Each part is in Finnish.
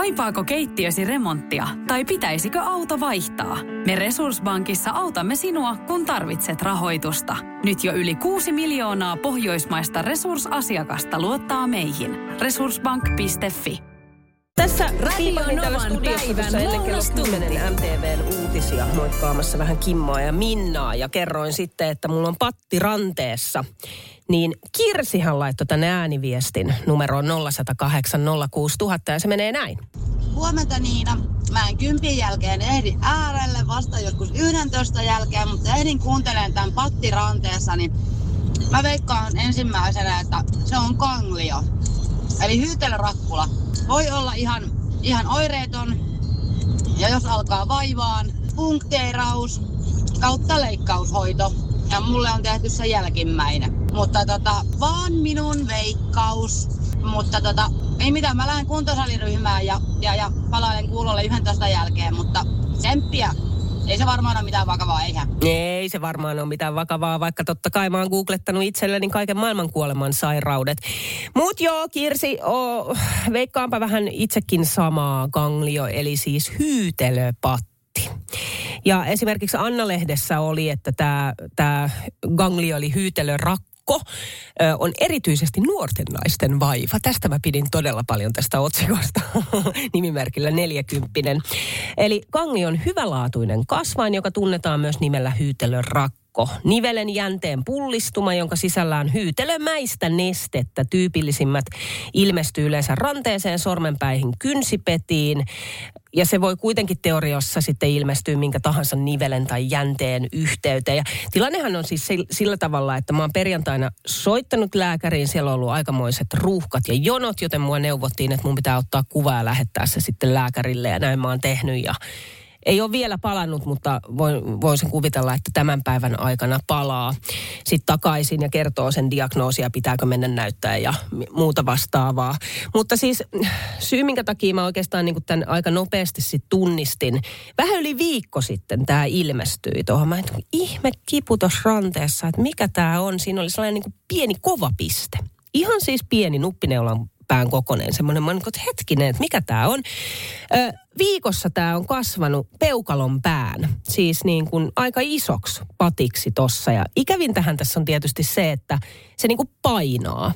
Kaipaako keittiösi remonttia tai pitäisikö auto vaihtaa? Me Resurssbankissa autamme sinua, kun tarvitset rahoitusta. Nyt jo yli 6 miljoonaa pohjoismaista resursasiakasta luottaa meihin. Resurssbank.fi Tässä Radio päivän ennen kello 10 MTVn uutisia moikkaamassa vähän Kimmoa ja Minnaa ja kerroin sitten, että mulla on patti ranteessa. Niin Kirsihan laittoi tänne ääniviestin numeroon 0108 06000 ja se menee näin. Huomenta Niina. Mä en kympin jälkeen ehdi äärelle vasta joskus 11 jälkeen, mutta ehdin kuuntelemaan tämän pattiranteessa, niin mä veikkaan ensimmäisenä, että se on kanglio. Eli hyytelörakkula. Voi olla ihan, ihan oireeton, ja jos alkaa vaivaan, punkteeraus kautta leikkaushoito. Ja mulle on tehty se jälkimmäinen. Mutta tota, vaan minun veikkaus. Mutta tota, ei mitään, mä lähden kuntosaliryhmään ja, ja, ja palailen kuulolle 11 jälkeen, mutta tsemppiä. Ei se varmaan ole mitään vakavaa, eihän. Ei se varmaan ole mitään vakavaa, vaikka totta kai mä oon googlettanut itselleni kaiken maailman kuoleman sairaudet. Mut joo, Kirsi, oh, veikkaanpa vähän itsekin samaa ganglio, eli siis hyytelöpatti. Ja esimerkiksi Anna-lehdessä oli, että tämä ganglio oli hyytelörakko on erityisesti nuorten naisten vaiva. Tästä mä pidin todella paljon tästä otsikosta nimimerkillä 40. Eli ganglio on hyvälaatuinen kasvain, joka tunnetaan myös nimellä hyytelörakko Nivelen jänteen pullistuma, jonka sisällään hyytelömäistä nestettä. Tyypillisimmät ilmestyy yleensä ranteeseen, sormenpäihin, kynsipetiin. Ja se voi kuitenkin teoriassa sitten ilmestyä minkä tahansa nivelen tai jänteen yhteyteen. Ja tilannehan on siis sillä tavalla, että mä oon perjantaina soittanut lääkäriin. Siellä on ollut aikamoiset ruuhkat ja jonot, joten mua neuvottiin, että mun pitää ottaa kuva ja lähettää se sitten lääkärille. Ja näin mä oon tehnyt ja ei ole vielä palannut, mutta voisin kuvitella, että tämän päivän aikana palaa sitten takaisin ja kertoo sen diagnoosia, pitääkö mennä näyttää ja muuta vastaavaa. Mutta siis syy, minkä takia mä oikeastaan niin tämän aika nopeasti sit tunnistin, vähän yli viikko sitten tämä ilmestyi tuohon. Mä en ihme kipu ranteessa, että mikä tämä on. Siinä oli sellainen niin pieni kova piste. Ihan siis pieni nuppineulan pään kokoinen. Semmoinen, mä että hetkinen, että mikä tämä on. Ö, viikossa tämä on kasvanut peukalon pään, siis niin kuin aika isoksi patiksi tossa. Ja ikävintähän tässä on tietysti se, että se niin kuin painaa.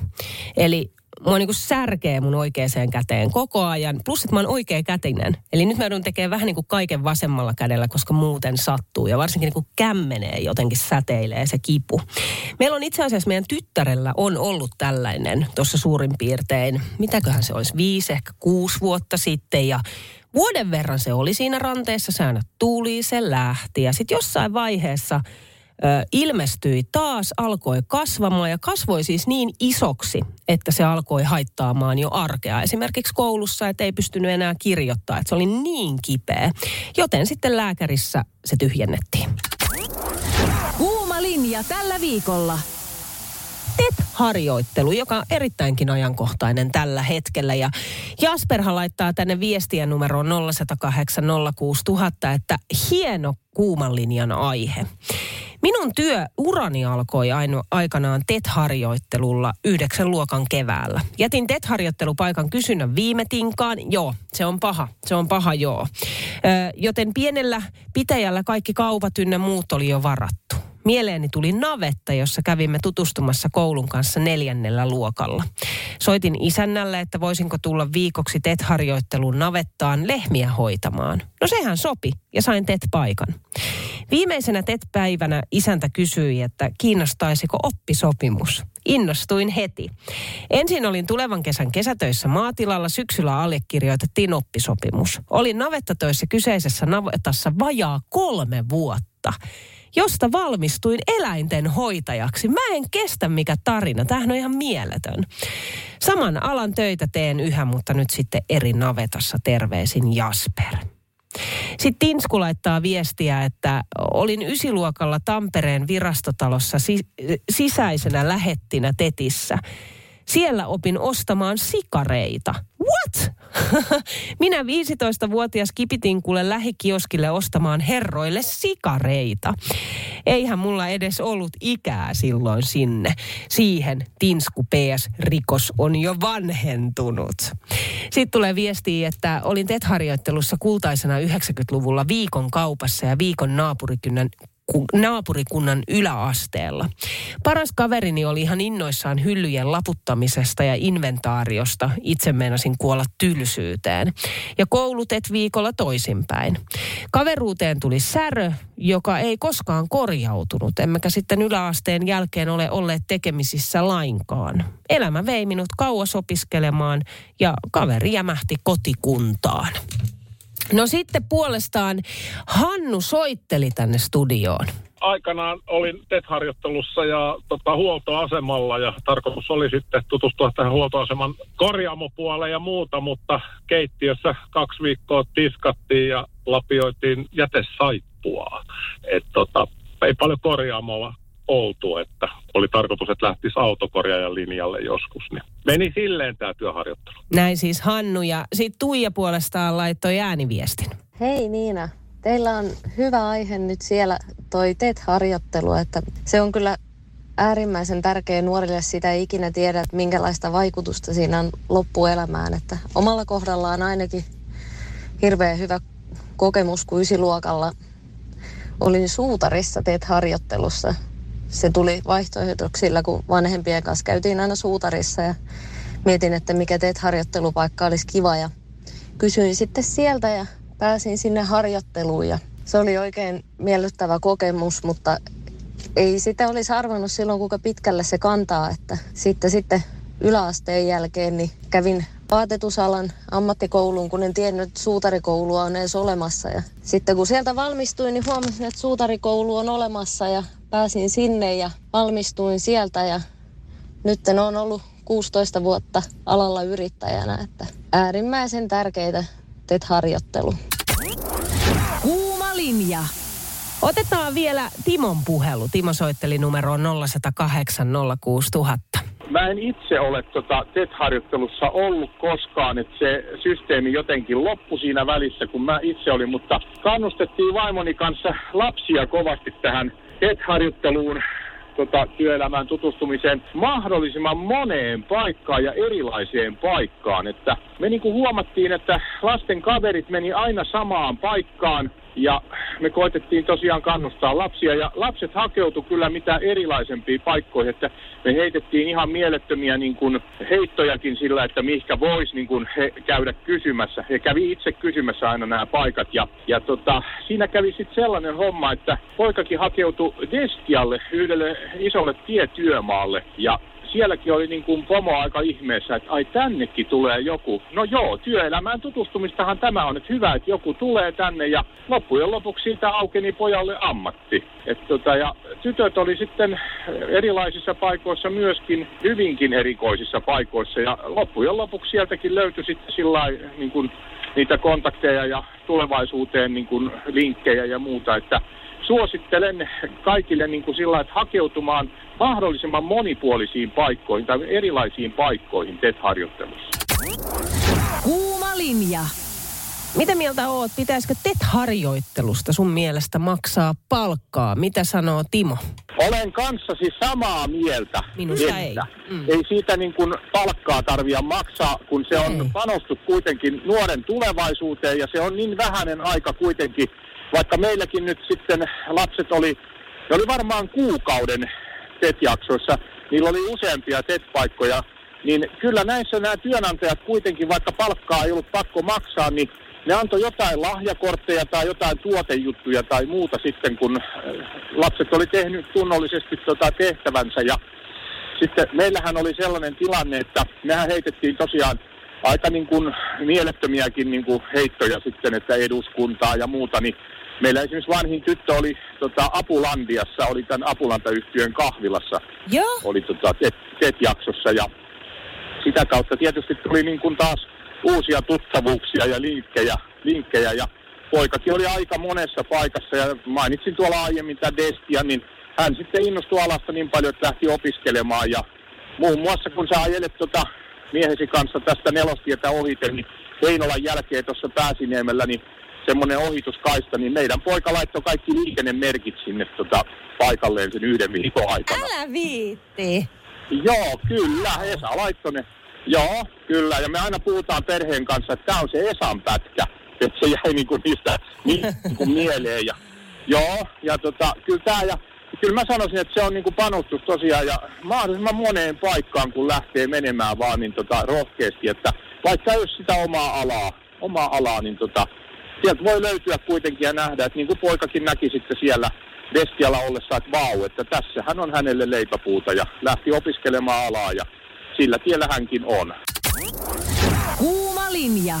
Eli mua niin kuin särkee mun oikeaan käteen koko ajan. Plus, että mä oon oikea kätinen. Eli nyt mä joudun tekemään vähän niin kuin kaiken vasemmalla kädellä, koska muuten sattuu. Ja varsinkin niin kuin kämmenee jotenkin säteilee se kipu. Meillä on itse asiassa meidän tyttärellä on ollut tällainen tuossa suurin piirtein, mitäköhän se olisi, viisi, ehkä kuusi vuotta sitten. Ja vuoden verran se oli siinä ranteessa, säännöt tuli, se lähti. Ja sitten jossain vaiheessa – ilmestyi taas, alkoi kasvamaan ja kasvoi siis niin isoksi, että se alkoi haittaamaan jo arkea. Esimerkiksi koulussa, että ei pystynyt enää kirjoittaa, että se oli niin kipeä. Joten sitten lääkärissä se tyhjennettiin. Kuuma linja tällä viikolla. TET-harjoittelu, joka on erittäinkin ajankohtainen tällä hetkellä. Ja Jasperhan laittaa tänne viestiä numeroon 0108 06000, että hieno kuuman linjan aihe. Minun työurani alkoi aino, aikanaan TET-harjoittelulla yhdeksän luokan keväällä. Jätin TET-harjoittelupaikan kysynnän viime tinkaan. Joo, se on paha. Se on paha, joo. Ö, joten pienellä pitäjällä kaikki kaupat ynnä muut oli jo varattu. Mieleeni tuli navetta, jossa kävimme tutustumassa koulun kanssa neljännellä luokalla. Soitin isännälle, että voisinko tulla viikoksi TET-harjoitteluun navettaan lehmiä hoitamaan. No sehän sopi ja sain TET-paikan. Viimeisenä TET-päivänä isäntä kysyi, että kiinnostaisiko oppisopimus. Innostuin heti. Ensin olin tulevan kesän kesätöissä maatilalla, syksyllä allekirjoitettiin oppisopimus. Olin navettatöissä kyseisessä navetassa vajaa kolme vuotta josta valmistuin eläinten hoitajaksi. Mä en kestä mikä tarina. Tämähän on ihan mieletön. Saman alan töitä teen yhä, mutta nyt sitten eri navetassa terveisin Jasper. Sitten Tinsku laittaa viestiä, että olin ysiluokalla Tampereen virastotalossa sisäisenä lähettinä Tetissä. Siellä opin ostamaan sikareita. What? Minä 15-vuotias kipitin kuule lähikioskille ostamaan herroille sikareita. Eihän mulla edes ollut ikää silloin sinne. Siihen Tinsku PS-rikos on jo vanhentunut. Sitten tulee viestiä, että olin TET-harjoittelussa kultaisena 90-luvulla viikon kaupassa ja viikon naapurikynän naapurikunnan yläasteella. Paras kaverini oli ihan innoissaan hyllyjen laputtamisesta ja inventaariosta. Itse meinasin kuolla tylsyyteen. Ja koulutet viikolla toisinpäin. Kaveruuteen tuli särö, joka ei koskaan korjautunut. Emmekä sitten yläasteen jälkeen ole olleet tekemisissä lainkaan. Elämä vei minut kauas opiskelemaan ja kaveri jämähti kotikuntaan. No sitten puolestaan Hannu soitteli tänne studioon. Aikanaan olin TET-harjoittelussa ja tota, huoltoasemalla ja tarkoitus oli sitten tutustua tähän huoltoaseman korjaamopuoleen ja muuta, mutta keittiössä kaksi viikkoa tiskattiin ja lapioitiin jätesaippua. Et, tota, ei paljon korjaamolla oltu, että oli tarkoitus, että lähtisi autokorjaajan linjalle joskus. Niin meni silleen tämä työharjoittelu. Näin siis Hannu ja sitten Tuija puolestaan laittoi ääniviestin. Hei Niina, teillä on hyvä aihe nyt siellä toi TET-harjoittelu, että se on kyllä äärimmäisen tärkeä nuorille sitä ei ikinä tiedä, että minkälaista vaikutusta siinä on loppuelämään. Että omalla kohdallaan ainakin hirveän hyvä kokemus, kun ysiluokalla olin suutarissa teet harjoittelussa se tuli vaihtoehdoksilla, kun vanhempien kanssa käytiin aina suutarissa ja mietin, että mikä teet harjoittelupaikka olisi kiva ja kysyin sitten sieltä ja pääsin sinne harjoitteluun ja se oli oikein miellyttävä kokemus, mutta ei sitä olisi arvannut silloin, kuinka pitkälle se kantaa, että sitten, sitten yläasteen jälkeen niin kävin vaatetusalan ammattikouluun, kun en tiennyt, että suutarikoulua on edes olemassa. Ja sitten kun sieltä valmistuin, niin huomasin, että suutarikoulu on olemassa ja pääsin sinne ja valmistuin sieltä ja nyt on ollut 16 vuotta alalla yrittäjänä, että äärimmäisen tärkeitä teet harjoittelu. Kuuma linja. Otetaan vielä Timon puhelu. Timo soitteli numeroon 0108 06000 mä en itse ole tota TET-harjoittelussa ollut koskaan, että se systeemi jotenkin loppui siinä välissä, kun mä itse olin, mutta kannustettiin vaimoni kanssa lapsia kovasti tähän TET-harjoitteluun tota, työelämään tutustumiseen mahdollisimman moneen paikkaan ja erilaiseen paikkaan. Että me niin kuin huomattiin, että lasten kaverit meni aina samaan paikkaan ja me koitettiin tosiaan kannustaa lapsia ja lapset hakeutu kyllä mitä erilaisempiin paikkoihin, että me heitettiin ihan mielettömiä niin kuin heittojakin sillä, että mihinkä voisi niin kuin he käydä kysymässä. He kävi itse kysymässä aina nämä paikat ja, ja tota, siinä kävi sitten sellainen homma, että poikakin hakeutui Destialle, yhdelle isolle tietyömaalle ja sielläkin oli niin kuin pomo aika ihmeessä, että ai tännekin tulee joku. No joo, työelämään tutustumistahan tämä on, että hyvä, että joku tulee tänne ja loppujen lopuksi siitä aukeni pojalle ammatti. Et tota, ja tytöt oli sitten erilaisissa paikoissa myöskin hyvinkin erikoisissa paikoissa ja loppujen lopuksi sieltäkin löytyi sitten sillä niin kuin niitä kontakteja ja tulevaisuuteen niin kuin linkkejä ja muuta, että suosittelen kaikille niin kuin sillä että hakeutumaan mahdollisimman monipuolisiin paikkoihin tai erilaisiin paikkoihin TET-harjoittelussa. Kuuma linja. Mitä mieltä oot? Pitäisikö TET-harjoittelusta sun mielestä maksaa palkkaa? Mitä sanoo Timo? Olen kanssasi samaa mieltä. Minusta ei. Mm. Ei siitä niin kuin palkkaa tarvia maksaa, kun se on ei. panostus kuitenkin nuoren tulevaisuuteen ja se on niin vähäinen aika kuitenkin vaikka meilläkin nyt sitten lapset oli, ne oli varmaan kuukauden TET-jaksoissa, niillä oli useampia TET-paikkoja, niin kyllä näissä nämä työnantajat kuitenkin, vaikka palkkaa ei ollut pakko maksaa, niin ne antoi jotain lahjakortteja tai jotain tuotejuttuja tai muuta sitten, kun äh, lapset oli tehnyt tunnollisesti tota tehtävänsä. Ja sitten meillähän oli sellainen tilanne, että mehän heitettiin tosiaan aika niin kuin mielettömiäkin niin kuin heittoja sitten, että eduskuntaa ja muuta, niin Meillä esimerkiksi vanhin tyttö oli tota, Apulandiassa, oli tämän Apulantayhtiön kahvilassa. Joo. Oli tota, TET-jaksossa ja sitä kautta tietysti tuli niin kuin taas uusia tuttavuuksia ja linkkejä, linkkejä ja poikakin oli aika monessa paikassa ja mainitsin tuolla aiemmin tämän Destia, niin hän sitten innostui alasta niin paljon, että lähti opiskelemaan ja muun muassa kun sä ajelet tota miehesi kanssa tästä nelostietä ohite, niin Heinolan jälkeen tuossa Pääsiniemellä, niin semmoinen ohituskaista, niin meidän poika laittoi kaikki liikennemerkit sinne tota, paikalleen sen yhden viikon aikana. Älä viitti. Joo, kyllä, Esa laittoi ne. Joo, kyllä, ja me aina puhutaan perheen kanssa, että tämä on se Esan pätkä, että se jäi niinku niistä niinku mieleen. Ja, joo, ja tota, kyllä tämä ja kyllä mä sanoisin, että se on niinku panostus tosiaan ja mahdollisimman moneen paikkaan, kun lähtee menemään vaan niin tota, rohkeasti, että vaikka jos sitä omaa alaa, omaa alaa, niin tota, sieltä voi löytyä kuitenkin ja nähdä, että niin kuin poikakin näki sitten siellä Destialla ollessa, että vau, että tässähän on hänelle leipäpuuta ja lähti opiskelemaan alaa ja sillä tiellä hänkin on. Kuuma linja.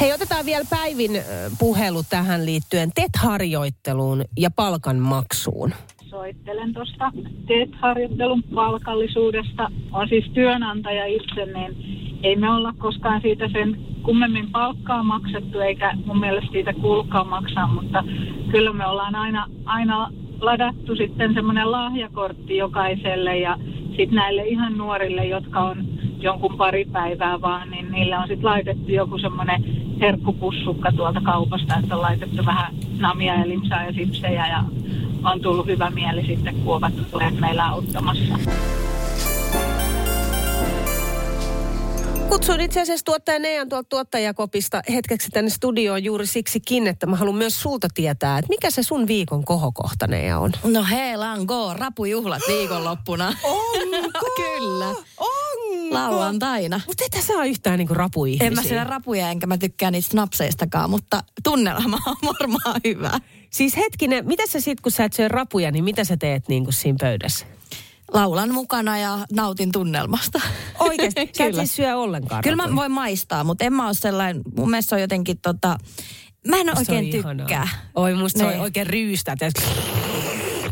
Hei, otetaan vielä Päivin puhelu tähän liittyen TET-harjoitteluun ja palkanmaksuun. soittelen tuosta TET-harjoittelun palkallisuudesta. On siis työnantaja itse, niin ei me olla koskaan siitä sen kummemmin palkkaa maksettu, eikä mun mielestä siitä kuulukaan maksaa, mutta kyllä me ollaan aina, aina ladattu sitten semmoinen lahjakortti jokaiselle ja sitten näille ihan nuorille, jotka on jonkun pari päivää vaan, niin niille on sitten laitettu joku semmoinen herkkupussukka tuolta kaupasta, että on laitettu vähän namia ja limsaa ja sipsejä ja on tullut hyvä mieli sitten, kun ovat meillä auttamassa. Kutsuin itse asiassa tuottaja Nean tuolta tuottajakopista hetkeksi tänne studioon juuri siksikin, että mä haluan myös sulta tietää, että mikä se sun viikon kohokohta Nea on? No hei, lango, rapujuhlat viikonloppuna. Onko? Kyllä. Onko? Lauantaina. Mutta et sä saa yhtään niinku rapuihmisiä. En mä siellä rapuja enkä mä tykkää niistä snapseistakaan, mutta tunnelma on varmaan hyvä. Siis hetkinen, mitä sä sit kun sä et syö rapuja, niin mitä sä teet niinku siinä pöydässä? Laulan mukana ja nautin tunnelmasta. Oikeasti, sä et Kyllä. siis syö ollenkaan Kyllä mä voin maistaa, mutta en mä ole sellainen, mun mielestä se on jotenkin tota, mä en Se oikein ihanaa. tykkää. Oi, musta se on Niin. oikein ryystät. ja-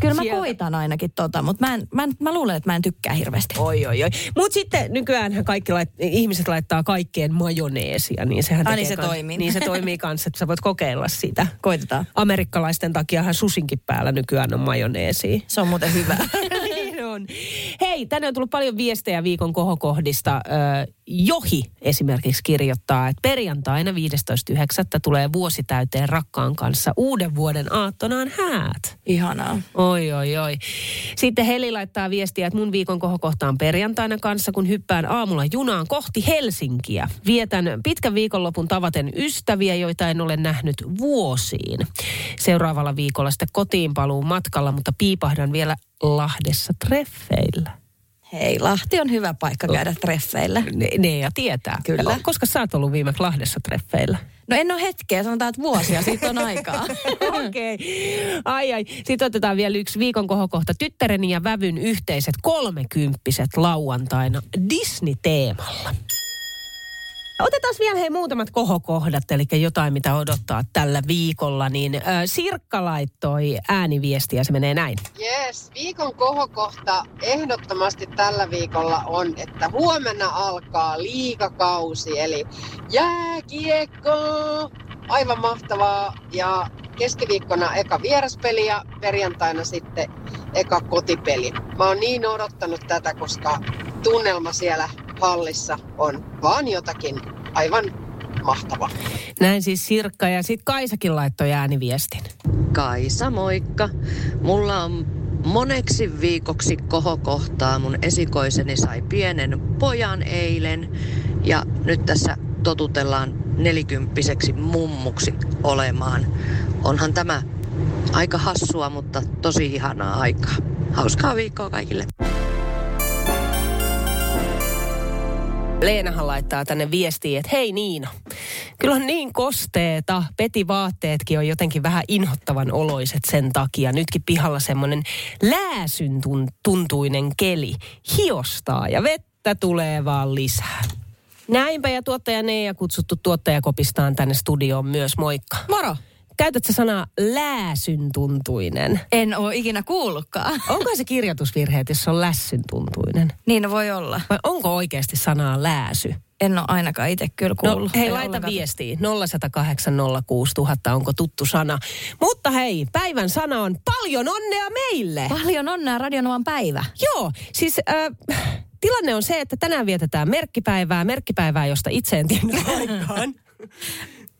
Kyllä mä Sieltä. koitan ainakin tota, mutta mä, en, mä, en, mä luulen, että mä en tykkää hirveästi. Oi, oi, oi. Mutta sitten nykyään kaikki lait, ihmiset laittaa kaikkeen majoneesia, niin sehän Ai, tekee niin se kans- toimii. Niin se toimii kanssa, että sä voit kokeilla sitä. Koitetaan. Amerikkalaisten takiahan susinkin päällä nykyään on majoneesia. Se on muuten hyvä. on. Hei, tänne on tullut paljon viestejä viikon kohokohdista. Johi esimerkiksi kirjoittaa, että perjantaina 15.9. tulee vuosi täyteen rakkaan kanssa uuden vuoden aattonaan häät. Ihanaa. Oi, oi, oi. Sitten Heli laittaa viestiä, että mun viikon kohokohta on perjantaina kanssa, kun hyppään aamulla junaan kohti Helsinkiä. Vietän pitkän viikonlopun tavaten ystäviä, joita en ole nähnyt vuosiin. Seuraavalla viikolla sitten kotiin paluun matkalla, mutta piipahdan vielä Lahdessa treffeillä. Hei, Lahti on hyvä paikka käydä treffeillä. Ne, ne ja tietää. Kyllä. Koska sä oot ollut viimeksi Lahdessa treffeillä? No en ole hetkeä, sanotaan, että vuosia siitä on aikaa. Okei. Okay. Ai ai. Sitten otetaan vielä yksi viikon kohokohta. Tyttäreni ja vävyn yhteiset kolmekymppiset lauantaina Disney-teemalla. Otetaan vielä hei muutamat kohokohdat, eli jotain mitä odottaa tällä viikolla. Niin äh, Sirkka laittoi ääniviestiä, se menee näin. Jees, viikon kohokohta ehdottomasti tällä viikolla on, että huomenna alkaa liigakausi, eli jääkiekko. Aivan mahtavaa. Ja keskiviikkona eka vieraspeli ja perjantaina sitten eka kotipeli. Mä oon niin odottanut tätä, koska tunnelma siellä hallissa on vaan jotakin aivan mahtavaa. Näin siis Sirkka ja sitten Kaisakin laittoi ääniviestin. Kaisa, moikka. Mulla on moneksi viikoksi kohokohtaa. Mun esikoiseni sai pienen pojan eilen ja nyt tässä totutellaan nelikymppiseksi mummuksi olemaan. Onhan tämä aika hassua, mutta tosi ihanaa aikaa. Hauskaa viikkoa kaikille. Leenahan laittaa tänne viestiä, että hei Niina, kyllä on niin kosteeta. Peti vaatteetkin on jotenkin vähän inhottavan oloiset sen takia. Nytkin pihalla semmoinen lääsyn tun- tuntuinen keli. Hiostaa ja vettä tulee vaan lisää. Näinpä ja tuottaja Neija kutsuttu tuottajakopistaan tänne studioon myös. Moikka. Moro. Käytätkö sanaa lääsyn tuntuinen? En ole ikinä kuullutkaan. Onko se kirjoitusvirhe, jos se on lässyn tuntuinen? Niin no voi olla. Vai onko oikeasti sanaa lääsy? En ole ainakaan itse kyllä No, kuullut. hei, En laita ollenkaan. viestiä. 0108 06000, onko tuttu sana. Mutta hei, päivän sana on paljon onnea meille. Paljon onnea Radionovan päivä. Joo, siis äh, tilanne on se, että tänään vietetään merkkipäivää, merkkipäivää, josta itse en tiedä.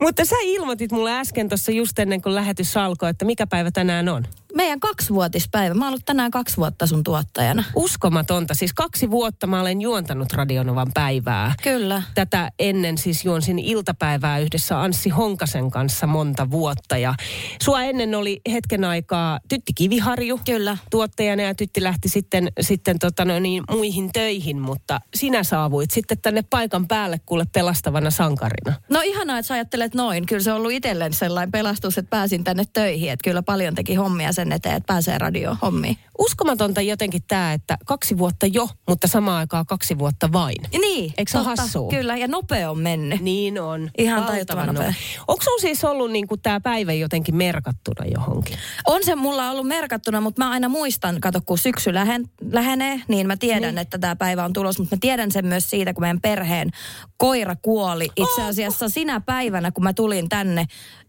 Mutta sä ilmoitit mulle äsken tuossa just ennen kuin lähetys alkoi, että mikä päivä tänään on. Meidän kaksivuotispäivä. Mä oon ollut tänään kaksi vuotta sun tuottajana. Uskomatonta. Siis kaksi vuotta mä olen juontanut Radionovan päivää. Kyllä. Tätä ennen siis juonsin iltapäivää yhdessä Anssi Honkasen kanssa monta vuotta. Ja sua ennen oli hetken aikaa Tytti Kiviharju. Kyllä. Tuottajana ja Tytti lähti sitten, sitten tota no niin, muihin töihin, mutta sinä saavuit sitten tänne paikan päälle kuule pelastavana sankarina. No ihanaa, että sä ajattelet noin. Kyllä se on ollut itselleen sellainen pelastus, että pääsin tänne töihin. Että kyllä paljon teki hommia sen eteen, että pääsee radio hommiin. Uskomatonta jotenkin tämä, että kaksi vuotta jo, mutta samaan aikaan kaksi vuotta vain. Niin. Eikö se hassua? Kyllä, ja nopea on mennyt. Niin on. Ihan tajuttoman nopea. Onko sun siis ollut niinku tämä päivä jotenkin merkattuna johonkin? On se mulla ollut merkattuna, mutta mä aina muistan, kato kun syksy lähen, lähenee, niin mä tiedän, niin. että tämä päivä on tulos, mutta mä tiedän sen myös siitä, kun meidän perheen koira kuoli itse asiassa sinä päivänä, kun mä tulin tänne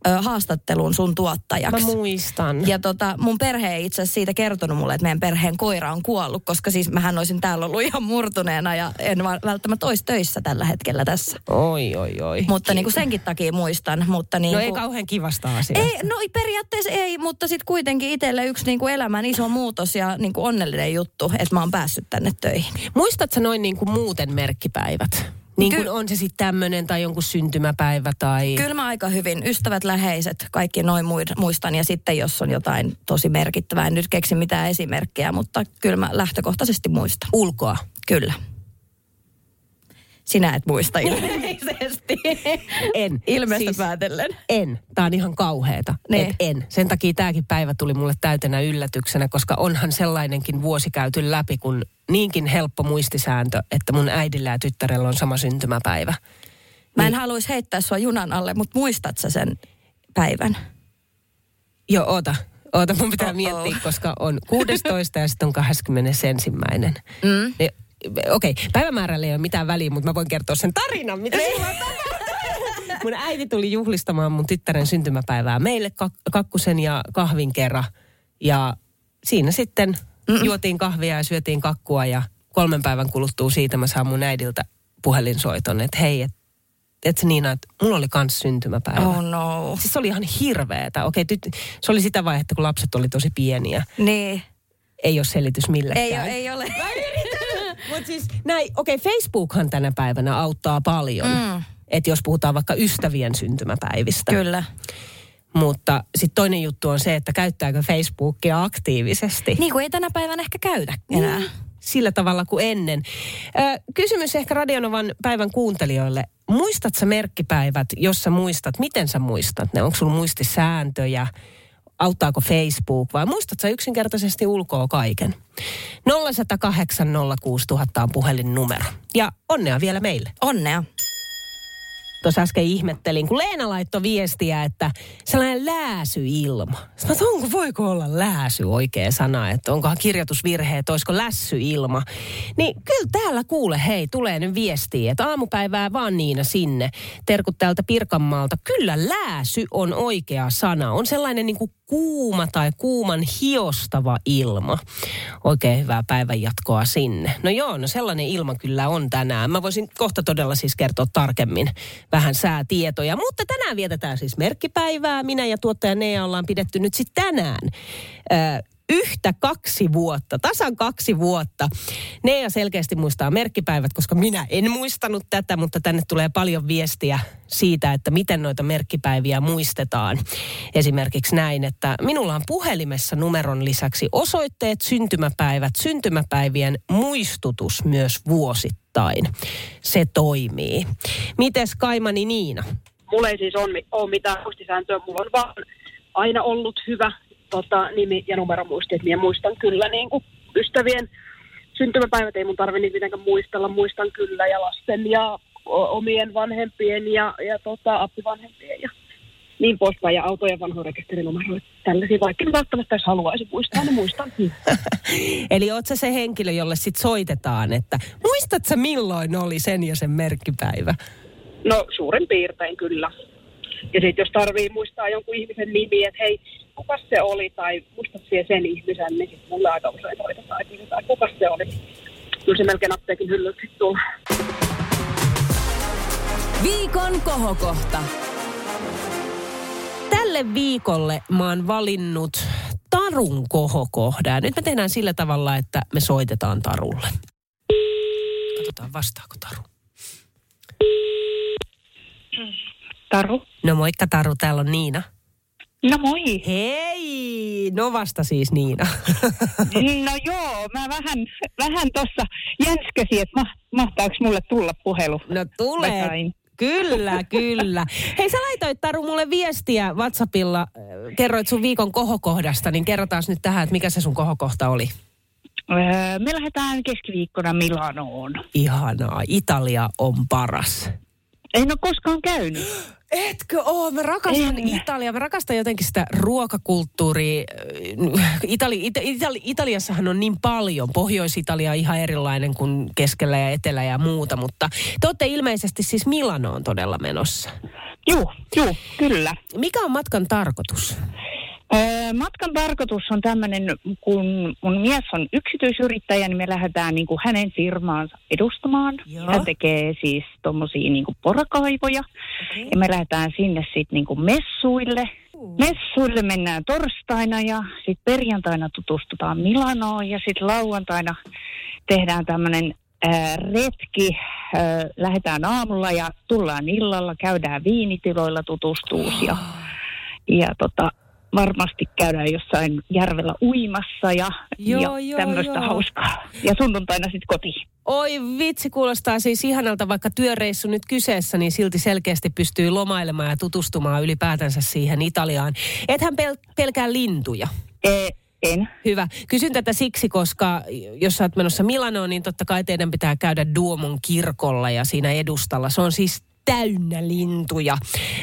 ö, haastatteluun sun tuottajaksi. Mä muistan. Ja tota, mun perhe ei itse asiassa siitä kertonut mulle, että meidän perheen koira on kuollut, koska siis mähän olisin täällä ollut ihan murtuneena ja en välttämättä olisi töissä tällä hetkellä tässä. Oi, oi, oi. Mutta niin kuin senkin takia muistan. Mutta niin No kuin, ei kauhean kivasta asiasta. ei, no periaatteessa ei, mutta sitten kuitenkin itselle yksi niin kuin elämän iso muutos ja niin kuin onnellinen juttu, että mä oon päässyt tänne töihin. Muistatko noin niin kuin muuten merkkipäivät? Niin kuin Ky- on se sitten tämmöinen tai jonkun syntymäpäivä tai... Kyllä mä aika hyvin, ystävät, läheiset, kaikki noin muistan. Ja sitten jos on jotain tosi merkittävää, en nyt keksi mitään esimerkkejä, mutta kyllä mä lähtökohtaisesti muistan. Ulkoa. Kyllä. Sinä et muista ilmeisesti. En. Ilmeistä Siis- päätellen. En. Tämä on ihan kauheeta. Niin. Et en. Sen takia tämäkin päivä tuli mulle täytenä yllätyksenä, koska onhan sellainenkin vuosi käyty läpi, kun niinkin helppo muistisääntö, että mun äidillä ja tyttärellä on sama syntymäpäivä. Mä en Niin. haluaisi heittää sua junan alle, mutta muistat sä sen päivän? Joo, oota. Oota, mun pitää Oh-oh. miettiä, koska on 16 ja sitten on 21. Mm. Niin, Okei, okay, päivämäärällä ei ole mitään väliä, mutta mä voin kertoa sen tarinan, mitä silloin. Mun äiti tuli juhlistamaan mun tyttären syntymäpäivää meille kak- kakkusen ja kahvin kerran. Ja siinä sitten Mm-mm. juotiin kahvia ja syötiin kakkua ja kolmen päivän kuluttua siitä mä saan mun äidiltä puhelinsoiton, että hei, et, et Niina, että mulla oli kans syntymäpäivä. Oh no. Siis se oli ihan hirveetä. Okei, tyt, se oli sitä vaihetta, kun lapset oli tosi pieniä. Niin. Ei ole selitys millekään. Ei, ole- ei ole. Mutta siis näin, okei, okay, Facebookhan tänä päivänä auttaa paljon. Mm. Että jos puhutaan vaikka ystävien syntymäpäivistä. Kyllä. Mutta sitten toinen juttu on se, että käyttääkö Facebookia aktiivisesti. Niin kuin ei tänä päivänä ehkä käydä enää. Niin, Sillä tavalla kuin ennen. Ö, kysymys ehkä Radionovan päivän kuuntelijoille. Muistat sä merkkipäivät, jos sä muistat? Miten sä muistat ne? Onko sulla muistisääntöjä? Auttaako Facebook vai muistat sä yksinkertaisesti ulkoa kaiken? 0108 06000 on puhelinnumero. Ja onnea vielä meille. Onnea. Tuossa äsken ihmettelin, kun Leena laittoi viestiä, että sellainen lääsyilma. Sanoin, että onko, voiko olla lääsy oikea sana, että onkohan kirjoitusvirhe, että olisiko lässyilma. Niin kyllä täällä kuule, hei, tulee nyt viestiä, että aamupäivää vaan Niina sinne. Terkut täältä Pirkanmaalta. Kyllä lääsy on oikea sana. On sellainen niin kuin kuuma tai kuuman hiostava ilma. Oikein hyvää päivän jatkoa sinne. No joo, no sellainen ilma kyllä on tänään. Mä voisin kohta todella siis kertoa tarkemmin vähän säätietoja. Mutta tänään vietetään siis merkkipäivää. Minä ja tuottaja Nea ollaan pidetty nyt sitten tänään. Yhtä kaksi vuotta, tasan kaksi vuotta. Nea selkeästi muistaa merkkipäivät, koska minä en muistanut tätä, mutta tänne tulee paljon viestiä siitä, että miten noita merkkipäiviä muistetaan. Esimerkiksi näin, että minulla on puhelimessa numeron lisäksi osoitteet, syntymäpäivät, syntymäpäivien muistutus myös vuosittain. Se toimii. Mites Kaimani Niina? Mulla ei siis ole mitään muistisääntöä, mulla on vaan aina ollut hyvä tota, nimi- ja numeromuisti, että minä muistan kyllä niin kuin ystävien syntymäpäivät, ei mun tarvitse niitä mitenkään muistella, muistan kyllä ja lasten ja omien vanhempien ja, ja tota, appivanhempien ja niin poispäin ja autojen vanhojen rekisterinumeroita. Tällaisia, vaikka en välttämättä edes haluaisi muistaa, ne muistan. Niin. Eli oot sä se henkilö, jolle sit soitetaan, että muistat sä milloin oli sen ja sen merkkipäivä? No suurin piirtein kyllä. Ja sitten jos tarvii muistaa jonkun ihmisen nimi, että hei, kuka se oli, tai muistat siellä sen ihmisen, niin sitten mulle aika usein soitetaan, että kysytään, kuka se oli. kyllä se melkein apteekin hyllyltä sitten tulee. Viikon kohokohta. Tälle viikolle mä oon valinnut Tarun kohokohdan. Nyt me tehdään sillä tavalla, että me soitetaan Tarulle. Katsotaan, vastaako Taru. Taru. No moikka Taru, täällä on Niina. No moi. Hei! No vasta siis Niina. No joo, mä vähän, vähän tuossa jänskäsin, että ma, mahtaako mulle tulla puhelu. No tulee. Kyllä, kyllä. Hei, sä laitoit Taru mulle viestiä WhatsAppilla, kerroit sun viikon kohokohdasta, niin kerrotaan nyt tähän, että mikä se sun kohokohta oli. Öö, me lähdetään keskiviikkona Milanoon. Ihanaa, Italia on paras. En ole koskaan käynyt. Etkö oo? Mä rakastan En. Italiaa. Mä rakastan jotenkin sitä ruokakulttuuria. Itali, Ita, Itali, Italiassahan on niin paljon. Pohjois-Italia on ihan erilainen kuin keskellä ja etelä ja muuta, mutta te olette ilmeisesti siis Milanoon todella menossa. Juu, juu, kyllä. Mikä on matkan tarkoitus? Matkan tarkoitus on tämmöinen, kun mun mies on yksityisyrittäjä, niin me lähdetään niin kuin hänen firmaansa edustamaan. Joo. Hän tekee siis tommosia niin kuin porakaivoja. Okay. Ja me lähdetään sinne sitten niin kuin messuille. Messuille mennään torstaina ja sitten perjantaina tutustutaan Milanoon ja sitten lauantaina tehdään tämmöinen retki. Ää, lähdetään aamulla ja tullaan illalla, käydään viinitiloilla tutustuus ja, ja tota, varmasti käydään jossain järvellä uimassa ja, Joo, ja joo, tämmöistä joo. hauskaa. Ja sunnuntaina sitten kotiin. Oi vitsi, kuulostaa siis ihanalta, vaikka työreissu nyt kyseessä, niin silti selkeästi pystyy lomailemaan ja tutustumaan ylipäätänsä siihen Italiaan. Ethän pel- pelkää lintuja. E, en. Hyvä. Kysyn tätä siksi, koska jos sä oot menossa Milanoon, niin totta kai teidän pitää käydä Duomon kirkolla ja siinä edustalla. Se on siis täynnä lintuja.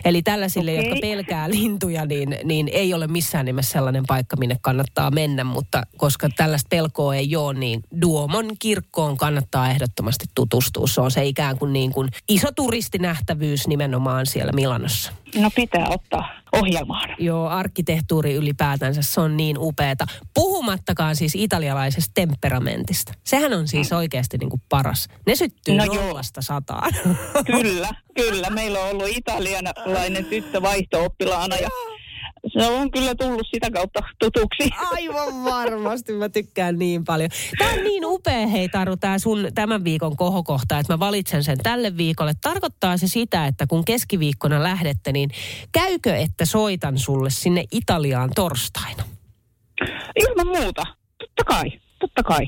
Eli tällaisille, Okei. jotka pelkää lintuja, niin, niin ei ole missään nimessä sellainen paikka, minne kannattaa mennä. Mutta koska tällaista pelkoa ei ole, niin Duomon kirkkoon kannattaa ehdottomasti tutustua. Se on se ikään kuin, niin kuin iso turistinähtävyys nimenomaan siellä Milanossa. No pitää ottaa ohjelmaan. Joo, arkkitehtuuri ylipäätänsä, se on niin upeeta. Puhumattakaan siis italialaisesta temperamentista. Sehän on siis oikeasti niin kuin paras. Ne syttyy No no joo. nollasta sataan. Kyllä, kyllä. Meillä on ollut italialainen tyttö vaihto-oppilaana ja se on kyllä tullut sitä kautta tutuksi. Aivan varmasti, mä tykkään niin paljon. Tämä on niin upea, hei Taru, tämä sun tämän viikon kohokohta, että mä valitsen sen tälle viikolle. Tarkoittaa se sitä, että kun keskiviikkona lähdette, niin käykö, että soitan sulle sinne Italiaan torstaina? Ilman muuta. Totta kai, totta kai.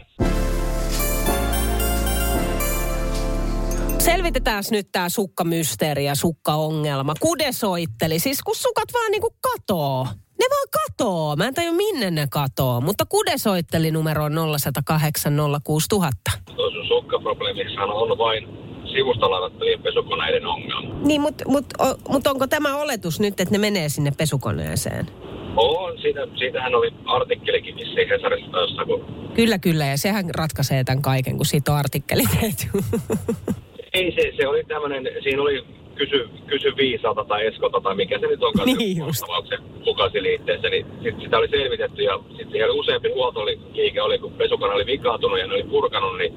Selvitetään nyt tämä sukkamysteeri ja sukkaongelma. Kude soitteli, siis kun sukat vaan niinku katoo. Ne vaan katoo. Mä en tajua minne ne katoo, mutta Kude soitteli numeroon 0108 06000. Tuo sun sukkaprobleemissahan on vain sivusta ladattavien pesukoneiden ongelma. Niin, mutta mut, mut onko tämä oletus nyt, että ne menee sinne pesukoneeseen? On, siitä, siitähän oli artikkelikin vissiin Hesarissa kun Kyllä, kyllä, ja sehän ratkaisee tämän kaiken, kun siitä on artikkeli tehty. Ei se, se oli tämmöinen, siinä oli kysy, kysy viisalta tai eskota tai mikä se nyt onkaan Niin vastauksen mukasiliitteessä, niin sit sitä oli selvitetty ja sitten siellä oli useampi huoltoliike oli, kun pesukone oli vikaantunut ja ne oli purkanut, niin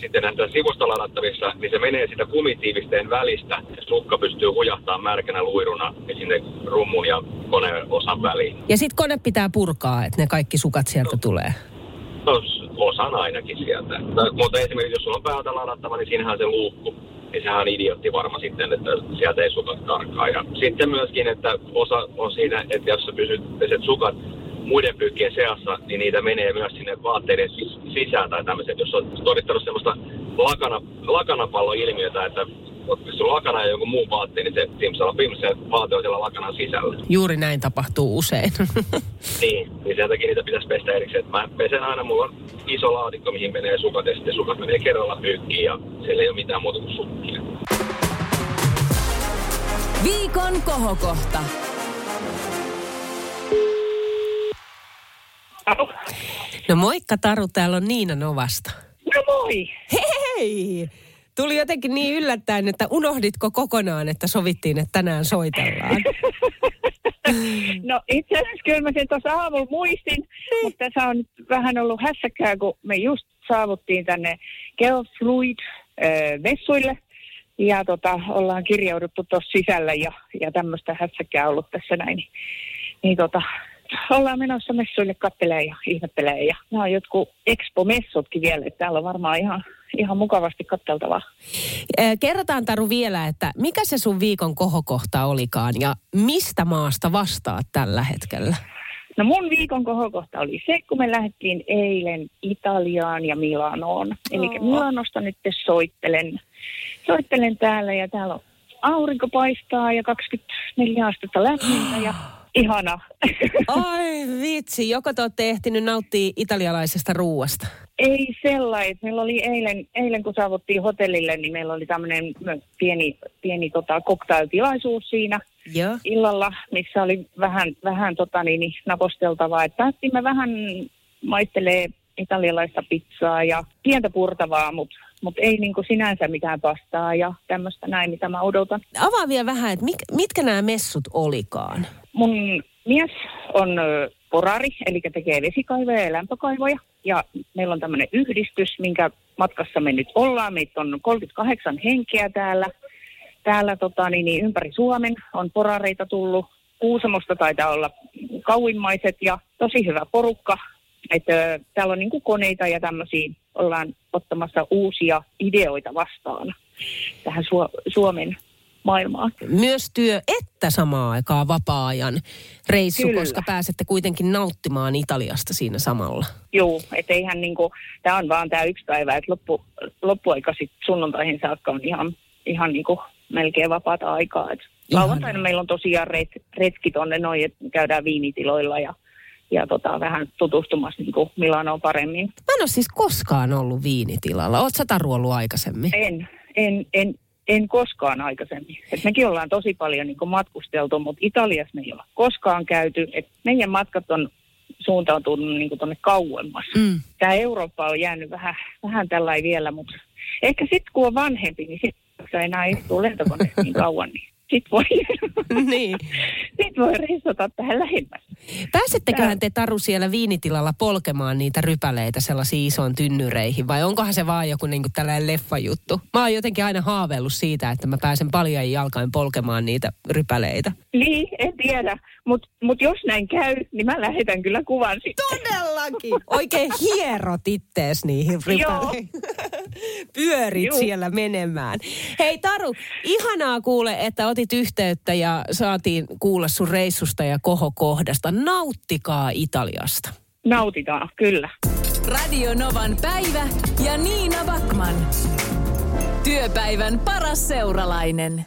sitten näissä sivusta ladattavissa, niin se menee sitä kumitiivisteen välistä ja sukka pystyy hujahtaa märkänä luiruna niin sinne rummun ja koneen osan väliin. ja sitten kone pitää purkaa, että ne kaikki sukat sieltä tulee. No, osan ainakin sieltä. No, mutta esimerkiksi jos sulla on päältä ladattava, niin siinähän se luukku. Niin sehän on idiotti varma sitten, että sieltä ei sukat karkaa. Ja sitten myöskin, että osa on siinä, että jos sä pysyt peset sukat muiden pyykkien seassa, niin niitä menee myös sinne vaatteiden sis- sisään tai tämmöiset. Jos on todittanut semmoista lakana, lakanapalloilmiötä, että oot pystynyt lakana ja jonkun muun vaatteen, niin se timsalla pims se vaate on siellä lakanan sisällä. Juuri näin tapahtuu usein. Niin, niin sen takia niitä pitäisi pestä erikseen. Mä pesen aina, mulla on iso laatikko, mihin menee sukat, ja sitten sukat menee kerralla pyykkiin, ja siellä ei ole mitään muuta kuin sukkia. Viikon kohokohta. No moikka Taru, täällä on Niina Novasta. No moi! Hei! Tuli jotenkin niin yllättäen, että unohditko kokonaan, että sovittiin, että tänään soitellaan. No itse asiassa kyllä mä sen tuossa aamulla muistin, mutta tässä on vähän ollut hässäkkää, kun me just saavuttiin tänne Geofluid messuille ja tota, ollaan kirjauduttu tuossa sisällä ja, ja tämmöistä hässäkkää ollut tässä näin. Niin, niin tota, ollaan menossa messuille kattelee ja ihmettelee ja nämä on jotkut expo-messutkin vielä, että täällä on varmaan ihan, ihan mukavasti katteltavaa. Kerrotaan Taru vielä, että mikä se sun viikon kohokohta olikaan ja mistä maasta vastaat tällä hetkellä? No mun viikon kohokohta oli se, kun me lähdettiin eilen Italiaan ja Milanoon. Eli Milanosta nyt soittelen, soittelen täällä ja täällä on aurinko paistaa ja 24 astetta lämmintä ja ihana. Ai vitsi, joko te olette ehtinyt nauttia italialaisesta ruuasta? Ei sellainen. Meillä oli eilen, eilen kun saavuttiin hotellille, niin meillä oli tämmöinen pieni, pieni tota, cocktailtilaisuus siinä Joo. illalla, missä oli vähän, vähän tota, niin, niin, naposteltavaa. Et päästimme vähän maistelee italialaista pizzaa ja pientä purtavaa, mutta mut ei niinku sinänsä mitään pastaa ja tämmöistä näin, mitä mä odotan. Avaa vielä vähän, että mik- mitkä nämä messut olikaan? Mun mies on porari, eli tekee vesikaivoja ja lämpökaivoja. Ja meillä on tämmöinen yhdistys, minkä matkassa me nyt ollaan. Meitä on 38 henkeä täällä. Täällä tota, niin, niin, ympäri Suomen on porareita tullut. Kuusamosta taitaa olla kauimmaiset ja tosi hyvä porukka. Että, ö, täällä on niin kuin koneita ja tämmöisiä ollaan ottamassa uusia ideoita vastaan tähän Su- Suomen maailmaan. Myös työ että samaan aikaan vapaa-ajan reissu, Kyllä. koska pääsette kuitenkin nauttimaan Italiasta siinä samalla. Joo, että eihän niinku, tämä on vaan tämä yksi päivä, että loppu, loppuaika sitten sunnuntaihin saakka on ihan, ihan niinku melkein vapaata aikaa. Et lauantaina meillä on tosiaan ret, retki tonne noin, että käydään viinitiloilla ja, ja tota, vähän tutustumassa niinku Milanoon paremmin. Mä en ole siis koskaan ollut viinitilalla. Oot sä Taru ollut aikaisemmin? En, en, en, en koskaan aikaisemmin. Et mekin ollaan tosi paljon niin matkusteltu, mutta Italiassa me ei olla koskaan käyty. Et meidän matkat on suuntautunut niin tuonne kauemmas. Mm. Tämä Eurooppa on jäänyt vähän, vähän tällä vielä, mutta ehkä sitten kun on vanhempi, niin sitten enää istuu lentokoneessa niin kauan, niin sitten voi, niin. sit voi reissata tähän lähemmäs. Pääsetteköhän te Taru siellä viinitilalla polkemaan niitä rypäleitä sellaisiin isoon tynnyreihin vai onkohan se vaan joku niin kuin tällainen leffajuttu? Mä oon jotenkin aina haaveillut siitä, että mä pääsen paljon jalkain polkemaan niitä rypäleitä. Niin, en tiedä, mutta mut jos näin käy, niin mä lähetän kyllä kuvan sitten. Todellakin! Oikein hierot ittees niihin rypäleihin. Pyörit Juu. siellä menemään. Hei Taru, ihanaa kuule, että otit yhteyttä ja saatiin kuulla sun reissusta ja kohokohdasta. Nauttikaa Italiasta. Nautitaan, kyllä. Radio Novan päivä ja Niina Backman. Työpäivän paras seuralainen.